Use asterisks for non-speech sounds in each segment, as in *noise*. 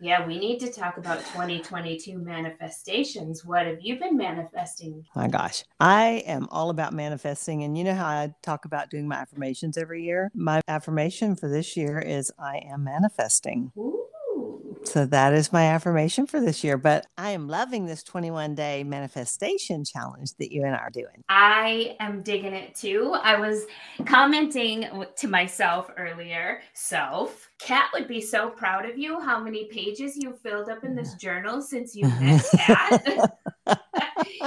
Yeah, we need to talk about 2022 manifestations. What have you been manifesting? My gosh, I am all about manifesting. And you know how I talk about doing my affirmations every year? My affirmation for this year is I am manifesting. Ooh. So that is my affirmation for this year. But I am loving this 21 day manifestation challenge that you and I are doing. I am digging it too. I was commenting to myself earlier, self. Kat would be so proud of you how many pages you filled up in this journal since you *laughs* met Kat. *laughs*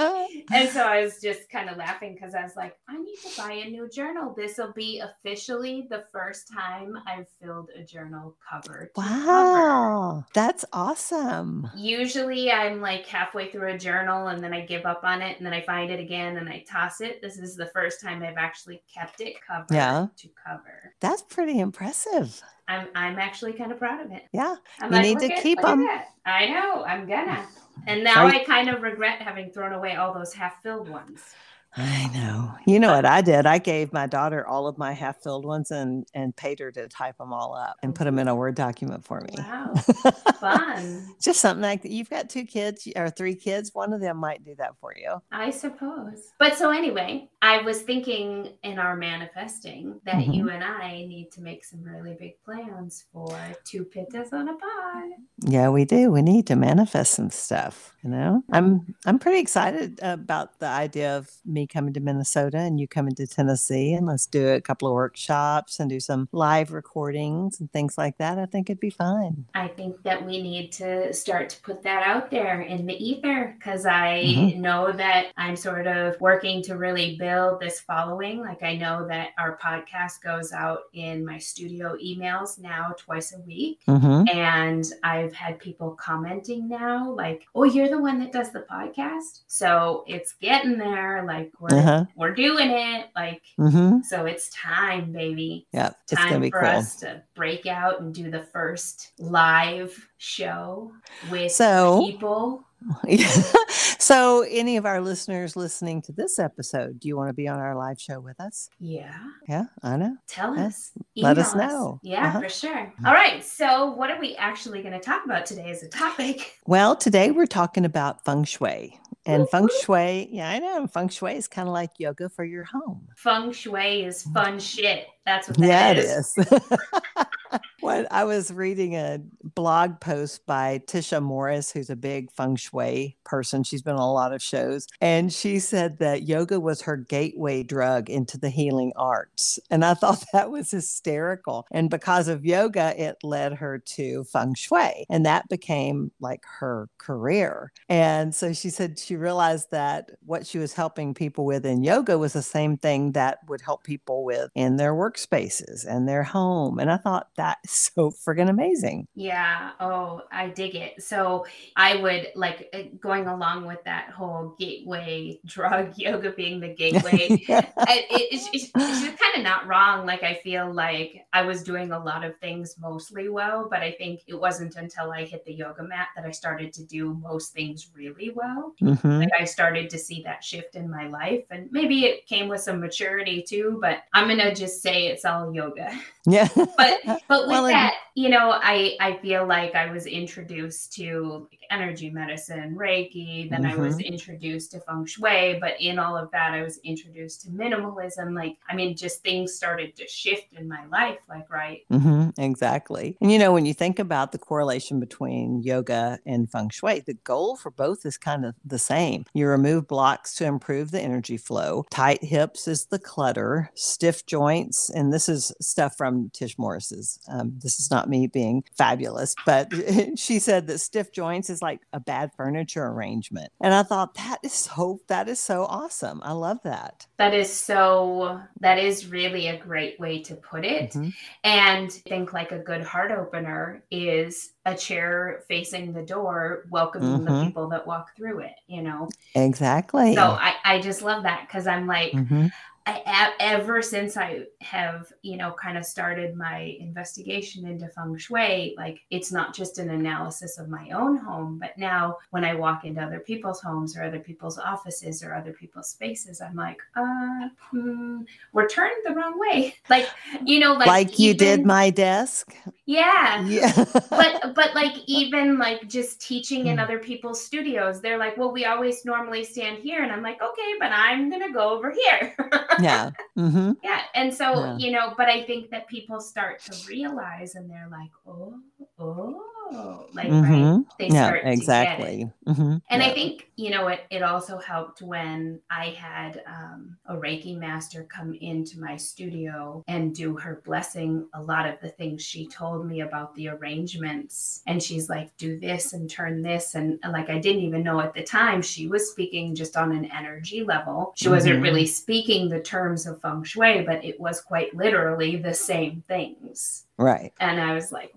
*laughs* and so I was just kind of laughing because I was like, I need to buy a new journal. This will be officially the first time I've filled a journal cover. wow, cover. that's awesome. Usually I'm like halfway through a journal and then I give up on it and then I find it again and I toss it. This is the first time I've actually kept it covered yeah. to cover. That's pretty impressive. I'm I'm actually kind of proud of it. Yeah, I'm you like, need to at- keep them. I know. I'm gonna. And now Are I kind of regret having thrown away all those half-filled ones. I know. You know what I did? I gave my daughter all of my half filled ones and and paid her to type them all up and put them in a Word document for me. Wow, *laughs* fun. Just something like that. You've got two kids or three kids. One of them might do that for you. I suppose. But so anyway, I was thinking in our manifesting that Mhm. you and I need to make some really big plans for two pittas on a pod. Yeah, we do. We need to manifest some stuff. You know, I'm I'm pretty excited about the idea of me coming to Minnesota and you coming to Tennessee, and let's do a couple of workshops and do some live recordings and things like that. I think it'd be fun. I think that we need to start to put that out there in the ether because I Mhm. know that I'm sort of working to really build this following. Like, I know that our podcast goes out in my studio emails now twice a week. hmm And I've had people commenting now, like, "Oh, you're the one that does the podcast." So it's getting there. Like we're Uh-huh. we're doing it. Like hmm so, it's time, baby. Yeah, it's Time gonna be for cool. us to break out and do the first live show with So- people. *laughs* so, any of our listeners listening to this episode, do you want to be on our live show with us? Yeah, Yeah, I know. tell us. Let us Email know. Yeah, Uh-huh. for sure. All right. So, what are we actually going to talk about today as a topic? Well, today we're talking about feng shui. And feng mm-hmm. shui, yeah, I know. Feng shui is kind of like yoga for your home. Feng shui is fun shit. That's what that Yeah, it is. *laughs* *laughs* when I was reading a blog post by Tisha Morris, who's a big feng shui person, she's been on a lot of shows, and she said that yoga was her gateway drug into the healing arts. And I *laughs* thought that was hysterical. And because of yoga, it led her to feng shui, and that became like her career. And so she said she realized that what she was helping people with in yoga was the same thing that would help people with in their workspaces and their home. And I thought that is so friggin' amazing. Yeah. Oh, I dig it. So I would like uh, going along with that whole gateway *laughs* drug yoga being the gateway. *laughs* I, it, it's, it's, she's kind of not wrong. Like I feel like I was doing a lot of things mostly well, but I think it wasn't until I hit the yoga mat that I started to do most things really well. Mhm. Like I started to see that shift in my life, and maybe it came with some maturity too. But I'm gonna just say it's all yoga. Yeah. *laughs* But but with Well, that, you know, I I feel like I was introduced to energy medicine, Reiki. Then I was introduced to feng shui. But in all of that, I was introduced to minimalism. Like I mean, just things started to shift in my life. Like right, Mm-hmm, exactly. And you know, when you think about the correlation between yoga and feng shui, the goal for both is kind of the same. You remove blocks to improve the energy flow. Tight hips is the clutter. Stiff joints, and this is stuff from Tish Morris's. Um, this is not me being fabulous, but *laughs* she said that stiff joints is like a bad furniture arrangement. And I thought that is so that is so awesome. I love that. that is so. That is really a great way to put it. Mhm. And I think like a good heart opener is a chair facing the door, welcoming the Mhm. people that walk through it, you know? Exactly. So I, I just love that because I'm like, Mhm. I, ever since I have, you know, kind of started my investigation into feng shui, like it's not just an analysis of my own home, but now when I walk into other people's homes or other people's offices or other people's spaces, I'm like, uh, hmm, we're turned the wrong way. *laughs* Like, you know, like, like you did my desk. Yeah. Yeah. *laughs* but but like even like just teaching in Mm. other people's studios, they're like, well, we always normally stand here, and I'm like, okay, but I'm gonna go over here. *laughs* yeah. Mm-hmm. yeah, and so Yeah. you know, but I think that people start to realize, and they're like, oh, oh, like right, hmm they Yeah, start to get it. exactly. hmm And I think, you know, it, it also helped when I had um, a Reiki master come into my studio and do her blessing. A lot of the things she told me about the arrangements. And she's like, do this and turn this. And, and like, I didn't even know at the time she was speaking just on an energy level. She wasn't Mhm. really speaking the terms of feng shui, but it was quite literally the same things. right. And I was like,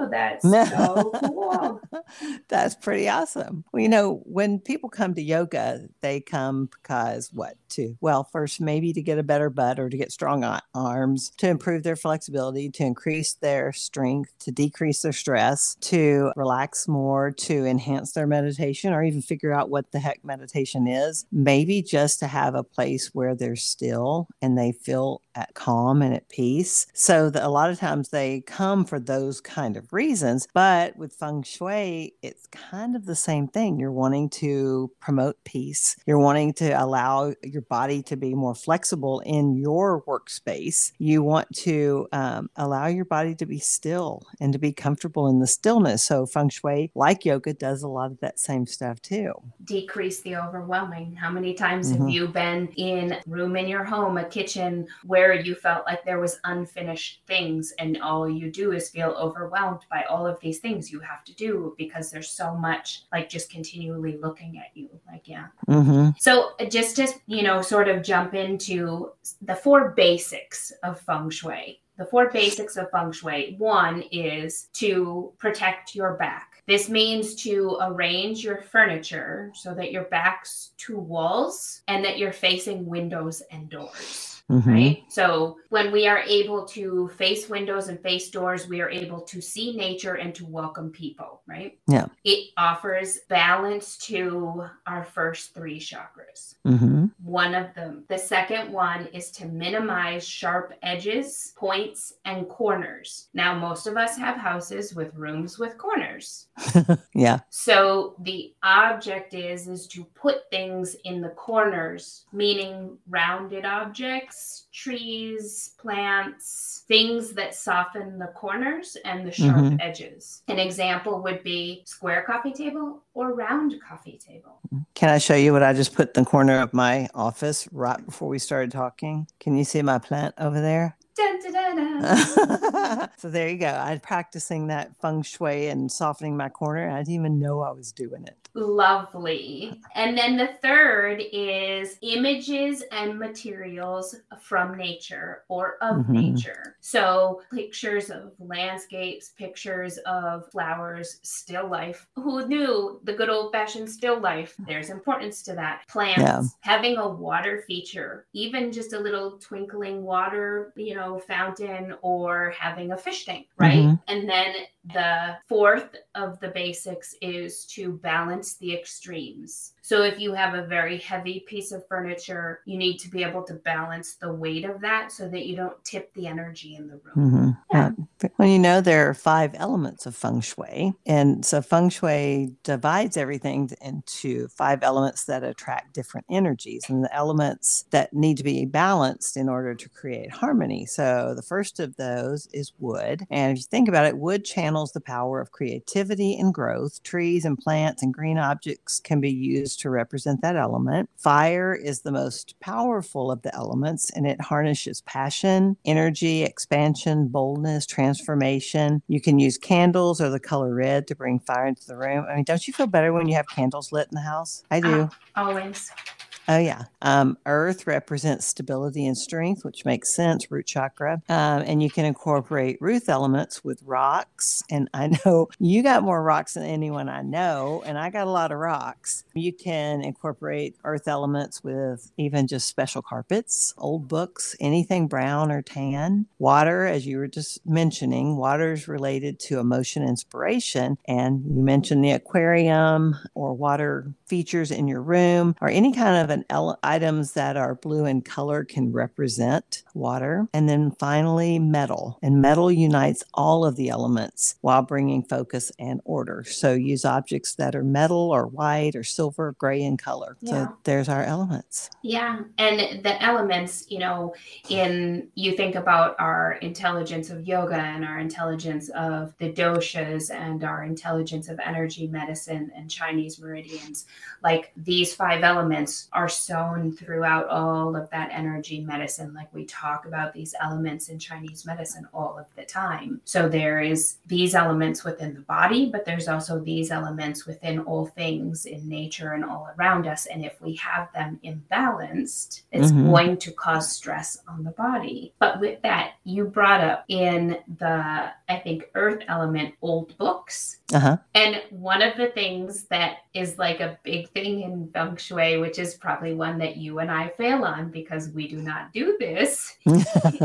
wow, that's so cool. *laughs* That's pretty awesome. Well, you know, when people come to yoga, they come because what? To, well, first, maybe to get a better butt or to get strong arms, to improve their flexibility, to increase their strength, to decrease their stress, to relax more, to enhance their meditation, or even figure out what the heck meditation is. Maybe just to have a place where they're still and they feel at calm and at peace. So that a lot of times they come for those kind of reasons. But with feng shui, it's kind of the same thing. You're wanting to promote peace. You're wanting to allow your body to be more flexible in your workspace. You want to um, allow your body to be still and to be comfortable in the stillness. So feng shui, like yoga, does a lot of that same stuff too. decrease the overwhelming. How many times have Mhm. you been in room in your home, a kitchen where you felt like there was unfinished things and all you do is feel overwhelmed by all of these things you have to do because there's so much like just continually looking at you. Like yeah. hmm So uh, just to, you know, sort of jump into the four basics of feng shui. The four basics of feng shui. One is to protect your back. This means to arrange your furniture so that your back's to walls and that you're facing windows and doors hmm right? So when we are able to face windows and face doors, we are able to see nature and to welcome people, right? Yeah. It offers balance to our first three chakras. hmm One of them. The second one is to minimize sharp edges, points, and corners. Now, most of us have houses with rooms with corners. *laughs* yeah. So the object is is to put things in the corners, meaning rounded objects, trees, plants, things that soften the corners and the sharp Mhm. edges. An example would be square coffee table or round coffee table. Can I show you what I just put in the corner of my office right before we started talking? Can you see my plant over there? Dun, dun, dun, dun. so there you go. I'm practicing that feng shui and softening my corner. I didn't even know I was doing it. Lovely. And then the third is images and materials from nature or of Mhm. nature. So pictures of landscapes, pictures of flowers, still life. Who knew the good old fashioned still life? There's importance to that. Plants, Yeah. having a water feature, even just a little twinkling water, you know, fountain or having a fish tank, right? Mhm. And then the fourth of the basics is to balance the extremes. So if you have a very heavy piece of furniture, you need to be able to balance the weight of that so that you don't tip the energy in the room. hmm Yeah. Yeah. Well, you know, there are five elements of feng shui. And so feng shui divides everything into five elements that attract different energies and the elements that need to be balanced in order to create harmony. So the first of those is wood. And if you think about it, wood channels the power of creativity and growth. Trees and plants and green objects can be used to represent that element. Fire is the most powerful of the elements and it harnesses passion, energy, expansion, boldness, transformation. You can use candles or the color red to bring fire into the room. I mean, don't you feel better when you have candles lit in the house? I do. Ah, always. Oh, yeah. Um, earth represents stability and strength, which makes sense, root chakra. Um, and you can incorporate root elements with rocks. And I know *laughs* you got more rocks than anyone I know, and I got a lot of rocks. You can incorporate earth elements with even just special carpets, old books, anything brown or tan. Water, as you were just mentioning, water is related to emotion inspiration. And you mentioned the aquarium or water features in your room or any kind of an ele- items that are blue in color can represent water. And then finally, metal. And metal unites all of the elements while bringing focus and order. So use objects that are metal or white or silver, gray in color. Yeah. So there's our elements. Yeah, and the elements, you know, in you think about our intelligence of yoga and our intelligence of the doshas and our intelligence of energy medicine and Chinese meridians, like these five elements are sown throughout all of that energy medicine. Like we talk about these elements in Chinese medicine all of the time. So there is these elements within the body, but there's also these elements within all things in nature and all around us. And if we have them imbalanced, it's Mhm. going to cause stress on the body. But with that, you brought up in the, I think, earth element old books. Uh huh. And one of the things that is like a big thing in feng shui, which is probably one that you and I fail on because we do not do this, *laughs*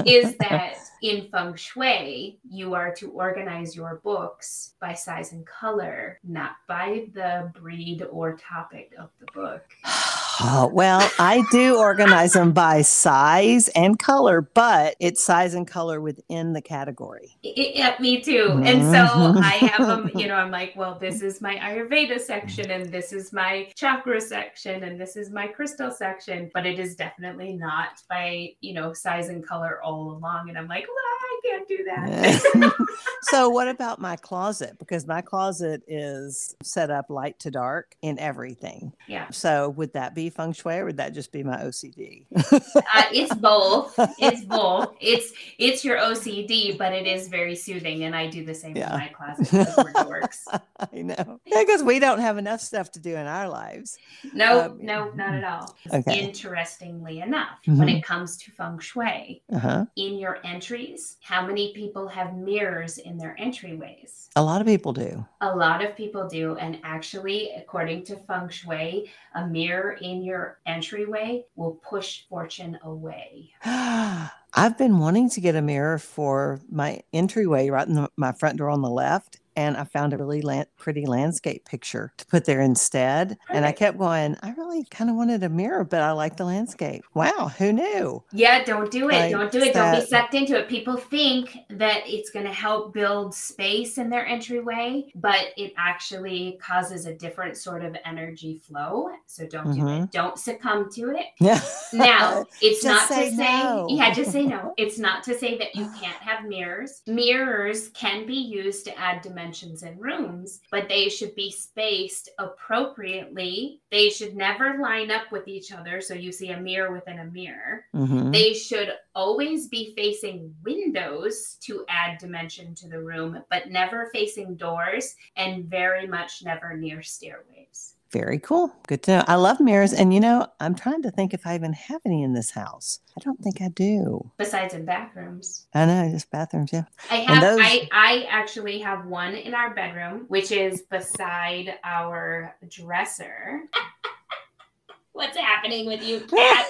is that in feng shui, you are to organize your books by size and color, not by the breed or topic of the book. *sighs* *sighs* *sighs* Oh, well, I do organize them by size and color, but it's size and color within the category. Yeah, me too. And so. I have them, mm-hmm. you know, I'm like, well, this is my Ayurveda section, and this is my chakra section, and this is my crystal section, but it is definitely not by, you know, size and color all along. And I'm like, well, I can't do that. *laughs* so, what about my closet? Because my closet is set up light to dark in everything. yeah. So, would that be feng shui or would that just be my OCD? Uh, it's *laughs* both. It's both. It's it's your OCD, but it is very soothing, and I do the same Yeah. in my closet we're. *laughs* I know. Because we don't have enough stuff to do in our lives. No, Um, no, not at all. Okay. Interestingly enough, when Mhm. it comes to feng shui, Uh huh. in your entries, how many people have mirrors in their entryways? A lot of people do. A lot of people do. And actually, according to feng shui, a mirror in your entryway will push fortune away. *gasps* I've been wanting to get a mirror for my entryway right in the, my front door on the left. And I found a really lan- pretty landscape picture to put there instead. And I kept going, I really kind of wanted a mirror, but I like the landscape. Wow, who knew? Yeah, don't do it. Like don't do it. Don't be sucked into it. People think that it's going to help build space in their entryway, but it actually causes a different sort of energy flow. So don't do Mhm. it. Don't succumb to it. Yeah. Now, *laughs* it's not say to say, no. yeah, just say no. It's not to say that you *laughs* can't have mirrors. Mirrors can be used to add dimensions in rooms, but they should be spaced appropriately. They should never line up with each other. So you see a mirror within a mirror. Mhm. They should always be facing windows to add dimension to the room, but never facing doors and very much never near stairways. Very cool. Good to know. I love mirrors. And you know, I'm trying to think if I even have any in this house. I don't think I do. Besides in bathrooms. I know, just bathrooms. Yeah. I have those- I I actually have one in our bedroom, which is beside our dresser. *laughs* What's happening with you, *laughs* Kat?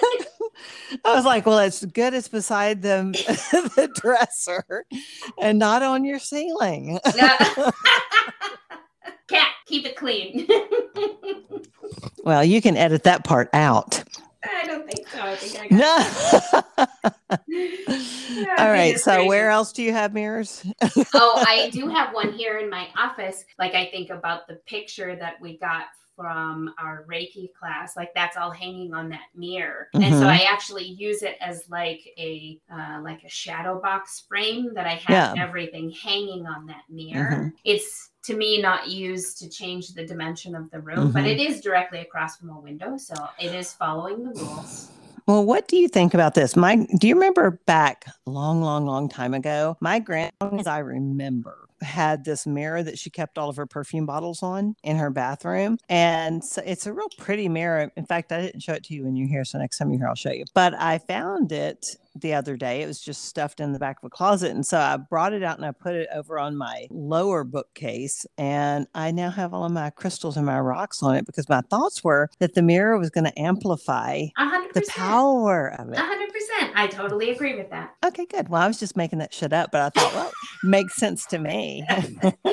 I was like, well, it's good it's beside the, *laughs* the dresser and not on your ceiling. No. Cat, keep it clean. *laughs* well, you can edit that part out. I don't think so. I think I got No. Yeah, *laughs* All right. So, where else do you have mirrors? oh, I *laughs* do have one here in my office. Like I think about the picture that we got from our Reiki class. Like that's all hanging on that mirror, and so Mhm. I actually use it as like a uh, like a shadow box frame that I have Yeah. everything hanging on that mirror. Mhm. It's to me not used to change the dimension of the room, but Mhm. it is directly across from a window, so it is following the rules. Well, what do you think about this? My, do you remember back long, long, long time ago? My grandma, as I remember, had this mirror that she kept all of her perfume bottles on in her bathroom. And so it's a real pretty mirror. In fact, I didn't show it to you when you're here. So next time you're here, I'll show you. But I found it the other day. It was just stuffed in the back of a closet. And so I brought it out and I put it over on my lower bookcase. And I now have all of my crystals and my rocks on it because my thoughts were that the mirror was going to amplify 100%. the power of it. 100%. I totally agree with that. Okay, good. Well, I was just making that shit up, but I thought, well, makes sense to me. *laughs*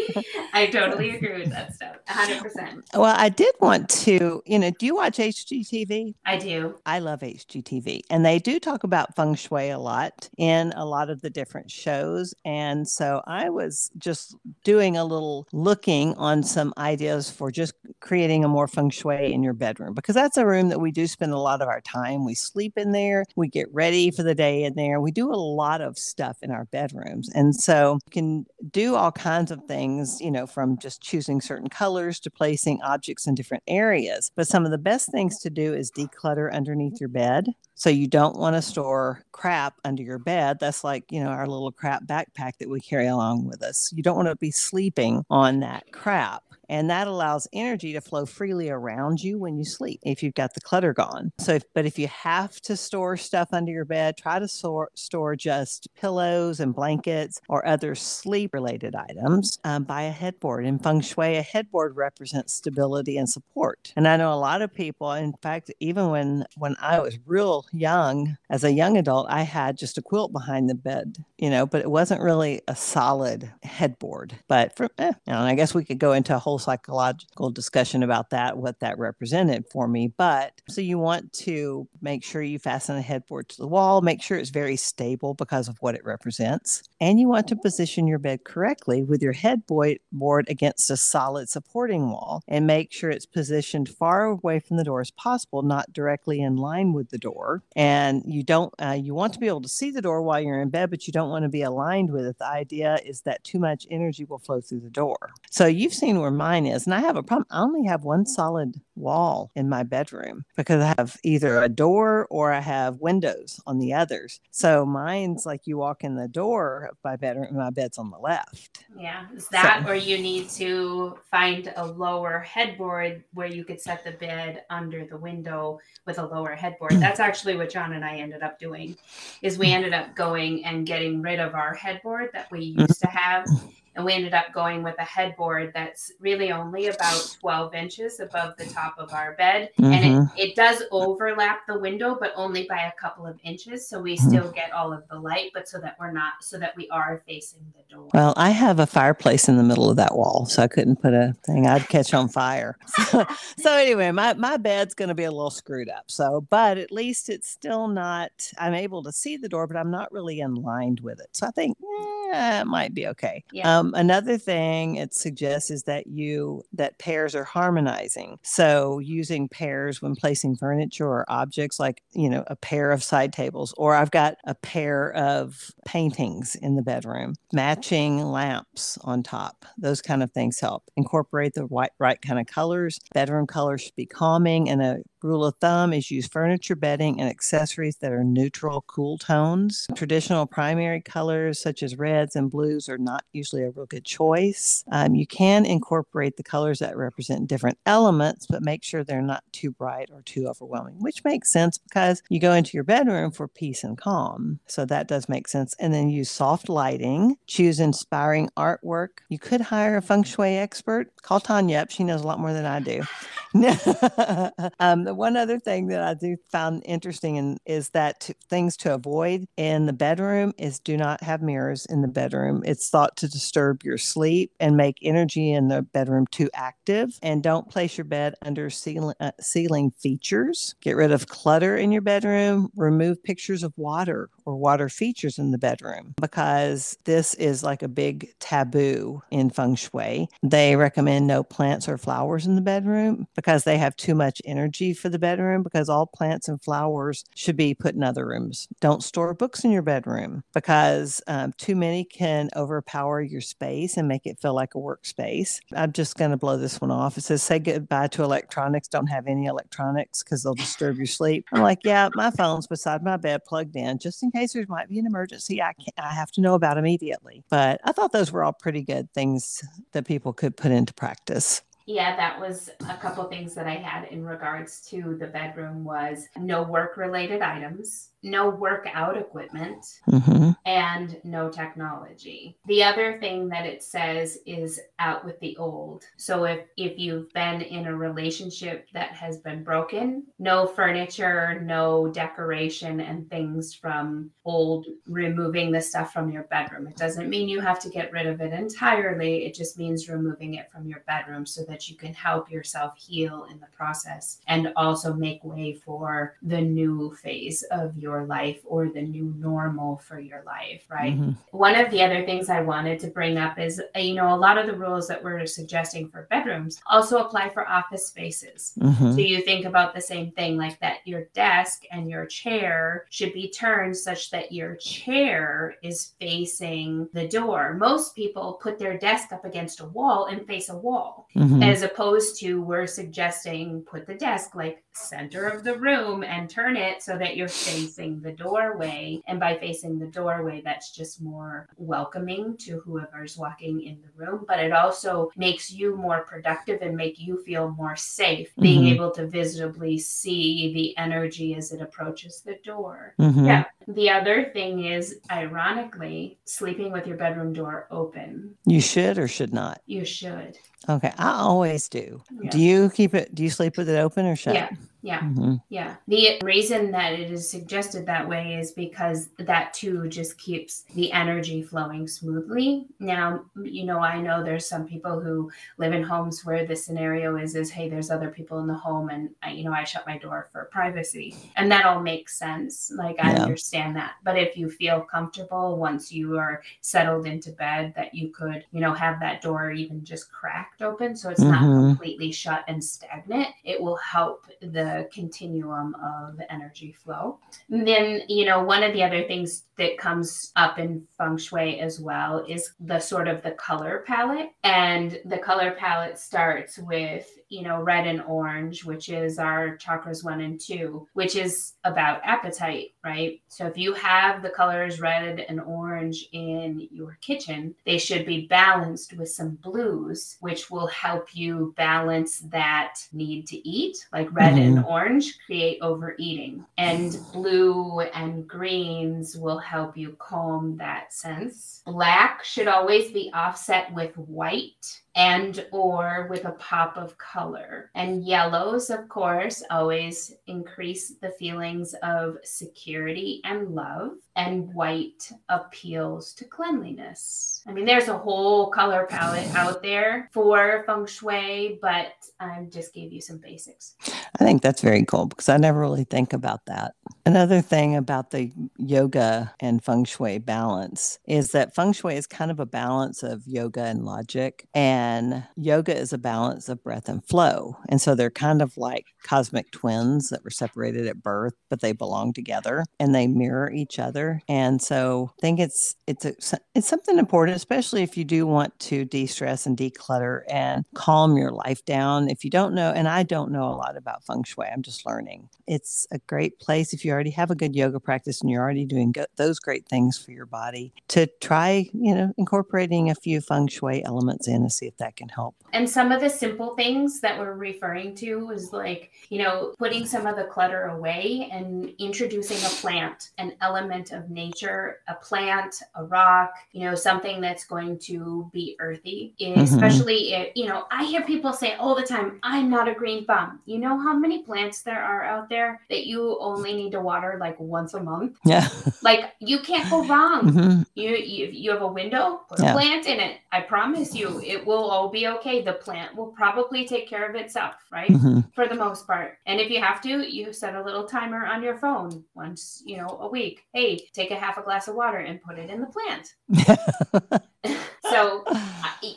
I *laughs* totally agree with that stuff. 100%. well, I did want to, you know, do you watch HGTV? I do. I love HGTV, and they do talk about feng shui a lot in a lot of the different shows. And so I was just doing a little looking on some ideas for just creating a more feng shui in your bedroom because that's a room that we do spend a lot of our time. We sleep in there, we get ready for the day in there, we do a lot of stuff in our bedrooms. And so you can do all kinds of things, you know, from just choosing certain colors to placing objects in different areas. But some of the best things to do is declutter underneath your bed. So you don't want to store crap under your bed. That's like, you know, our little crap backpack that we carry along with us. You don't want to be sleeping on that crap. And that allows energy to flow freely around you when you sleep if you've got the clutter gone. So, if, but if you have to store stuff under your bed, try to store, store just pillows and blankets or other sleep related items. Um, buy a headboard. In feng shui, a headboard represents stability and support. And I know a lot of people, in fact, even when, when I was real young, as a young adult, I had just a quilt behind the bed, you know, but it wasn't really a solid headboard. But for, eh, you know, I guess we could go into a whole psychological discussion about that, what that represented for me. But so you want to make sure you fasten a headboard to the wall, make sure it's very stable because of what it represents. And you want to position your bed correctly with your headboard against a solid supporting wall and make sure it's positioned far away from the door as possible, not directly in line with the door. And you don't, uh, you want to be able to see the door while you're in bed, but you don't want to be aligned with it. The idea is that too much energy will flow through the door. So you've seen where mine is. And I have a problem. I only have one solid wall in my bedroom because I have either a door or I have windows on the others. So mine's like you walk in the door of my bedroom, my bed's on the left. Yeah. Is that So- or you need to find a lower headboard where you could set the bed under the window with a lower headboard. That's actually what John and I ended up doing is we ended up going and getting rid of our headboard that we used to have and we ended up going with a headboard that's really only about 12 inches above the top of our bed and it, it does overlap the window but only by a couple of inches so we still get all of the light but so that we're not so that we are facing the door Well, I have a fireplace in the middle of that wall, so I couldn't put a thing. I'd catch on fire. *laughs* So, so anyway, my, my bed's going to be a little screwed up. So, but at least it's still not, I'm able to see the door, but I'm not really in line with it. So I think eh, it might be okay. Yeah. Um, Um, another thing it suggests is that you, that pairs are harmonizing. So using pairs when placing furniture or objects like, you know, a pair of side tables, or I've got a pair of paintings in the bedroom, matching lamps on top. Those kind of things help. Incorporate the right, right kind of colors. Bedroom colors should be calming. And a rule of thumb is use furniture, bedding, and accessories that are neutral, cool tones. Traditional primary colors such as reds and blues are not usually a real good choice. Um, you can incorporate the colors that represent different elements, but make sure they're not too bright or too overwhelming, which makes sense because you go into your bedroom for peace and calm. So that does make sense. And then use soft lighting, choose inspiring artwork. You could hire a feng shui expert. Call Tanya up. She knows a lot more than I do. *laughs* um, one other thing that I do found interesting in, is that things to avoid in the bedroom is do not have mirrors in the bedroom. It's thought to disturb your sleep and make energy in the bedroom too active. And don't place your bed under ceiling, uh, ceiling features. Get rid of clutter in your bedroom. Remove pictures of water or water features in the bedroom because this is like a big taboo in feng shui. They recommend no plants or flowers in the bedroom because they have too much energy for the bedroom because all plants and flowers should be put in other rooms. Don't store books in your bedroom because um, too many can overpower your space and make it feel like a workspace. I'm just going to blow this one off. It says, say goodbye to electronics. Don't have any electronics because they'll disturb your sleep. I'm like, yeah, my phone's beside my bed plugged in just in case there might be an emergency. I, can't, I have to know about immediately. But I thought those were all pretty good things that people could put into practice yeah that was a couple things that i had in regards to the bedroom was no work related items no workout equipment, mm-hmm. and no technology. The other thing that it says is out with the old. So if if you've been in a relationship that has been broken, no furniture, no decoration and things from old removing the stuff from your bedroom. It doesn't mean you have to get rid of it entirely. It just means removing it from your bedroom so that you can help yourself heal in the process and also make way for the new phase of your life or the new normal for your life, right? Mm-hmm. One of the other things I wanted to bring up is, you know, a lot of the rules that we're suggesting for bedrooms also apply for office spaces. Mm-hmm. So you think about the same thing, like that your desk and your chair should be turned such that your chair is facing the door. Most people put their desk up against a wall and face a wall, mm-hmm. Mm-hmm. as opposed to we're suggesting put the desk like center of the room and turn it so that you're facing the doorway. And by facing the doorway, that's just more welcoming to whoever's walking in the room. But it also makes you more productive and make you feel more safe, mm-hmm. being able to visibly see the energy as it approaches the door. Mm-hmm. Yeah. The other thing is, ironically, sleeping with your bedroom door open. You should or should not? You should. Okay, I always do. Yeah. Do you keep it? Do you sleep with it open or shut? Yeah, yeah, mm-hmm. yeah. The reason that it is suggested that way is because that too just keeps the energy flowing smoothly. Now, you know, I know there's some people who live in homes where the scenario is is hey, there's other people in the home, and I, you know, I shut my door for privacy, and that all makes sense. Like I yeah. understand that, but if you feel comfortable once you are settled into bed, that you could, you know, have that door even just cracked open so it's mm-hmm. not completely shut and stagnant it will help the continuum of energy flow. And then you know one of the other things that comes up in feng shui as well is the sort of the color palette. And the color palette starts with you know red and orange which is our chakras 1 and 2 which is about appetite right so if you have the colors red and orange in your kitchen they should be balanced with some blues which will help you balance that need to eat like red mm-hmm. and orange create overeating and blue and greens will help you calm that sense. Black should always be offset with white and or with a pop of color. And yellows, of course, always increase the feelings of security and love. And white appeals to cleanliness. I mean, there's a whole color palette out there for feng shui, but I just gave you some basics. I think that's very cool because I never really think about that. Another thing about the yoga and feng shui balance is that feng shui is kind of a balance of yoga and logic. And yoga is a balance of breath and flow. And so they're kind of like cosmic twins that were separated at birth, but they belong together and they mirror each other. And so I think it's it's a, it's something important, especially if you do want to de-stress and declutter and calm your life down. If you don't know, and I don't know a lot about feng shui, I'm just learning. It's a great place if you already have a good yoga practice and you're already doing go- those great things for your body to try, you know, incorporating a few feng shui elements in and see if that can help. And some of the simple things that we're referring to is like, you know, putting some of the clutter away and introducing a plant, an element of nature, a plant, a rock, you know, something that's going to be earthy, mm-hmm. especially if, you know, I hear people say all the time, I'm not a green thumb. You know how many plants there are out there that you only need to water like once a month? Yeah. like you can't go wrong. Mm-hmm. You, you you have a window, put yeah. a plant in it. I promise you it will all be okay. The plant will probably take care of itself, right? Mm-hmm. For the most part. And if you have to, you set a little timer on your phone once, you know, a week. Hey, take a half a glass of water and put it in the plant. *laughs* *laughs* so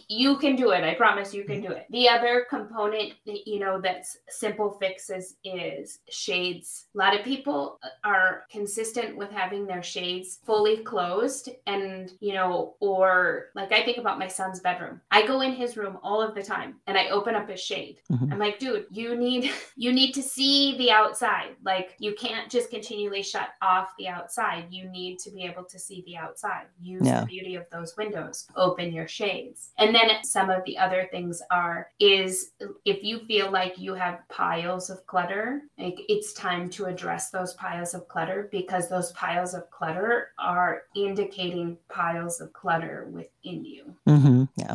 you can do it. I promise you can do it. The other component, that, you know, that's simple fixes is shades. A lot of people are consistent with having their shades fully closed and, you know, or like I think about my son's bedroom. I go in his room all of the time and I open up his shade. Mhm. I'm like, dude, you need *laughs* you need to see the outside. Like you can't just continually shut off the outside. You need to be able to see the outside. Use Yeah. the beauty of those windows. Open your shades. And then some of the other things are is if you feel like you have piles of clutter, like it's time to address those piles of clutter because those piles of clutter are indicating piles of clutter within you. Mm-hmm, Yeah.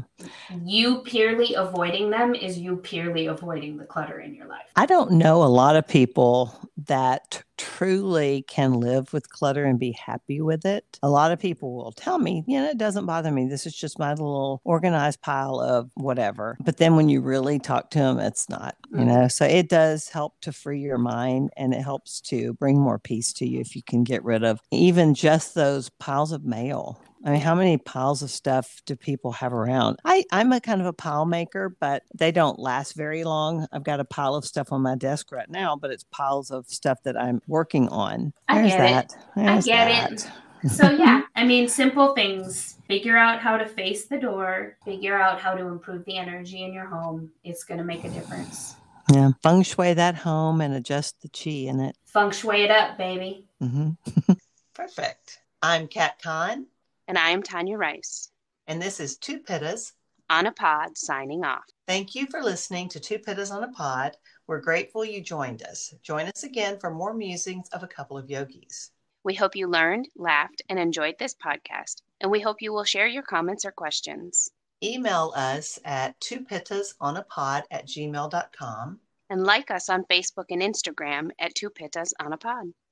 You purely avoiding them is you purely avoiding the clutter in your life. I don't know a lot of people that truly can live with clutter and be happy with it. A lot of people will tell me, you know, it doesn't bother me. This is just my little organized pile of whatever. But then when you really talk to them, it's not, you mm. know. So it does help to free your mind and it helps to bring more peace to you if you can get rid of even just those piles of mail. I mean, how many piles of stuff do people have around? I, I'm a kind of a pile maker, but they don't last very long. I've got a pile of stuff on my desk right now, but it's piles of stuff that I'm working on. I There's get it. that. I There's get it. So yeah, *laughs* I mean simple things. Figure out how to face the door, figure out how to improve the energy in your home. It's going to make a difference. Yeah. Feng shui that home and adjust the chi in it. Feng shui it up, baby. Mm-hmm. *laughs* Perfect. I'm Kat Khan, And I am Tanya Rice and this is Two Pittas. on a pod signing off. Thank you for listening to Two Pittas on a Pod. We're grateful you joined us. Join us again for more musings of a couple of yogis. We hope you learned, laughed, and enjoyed this podcast, and we hope you will share your comments or questions. Email us at twopittasonapod at gmail.com. And like us on Facebook and Instagram at Two Pittas on a Pod.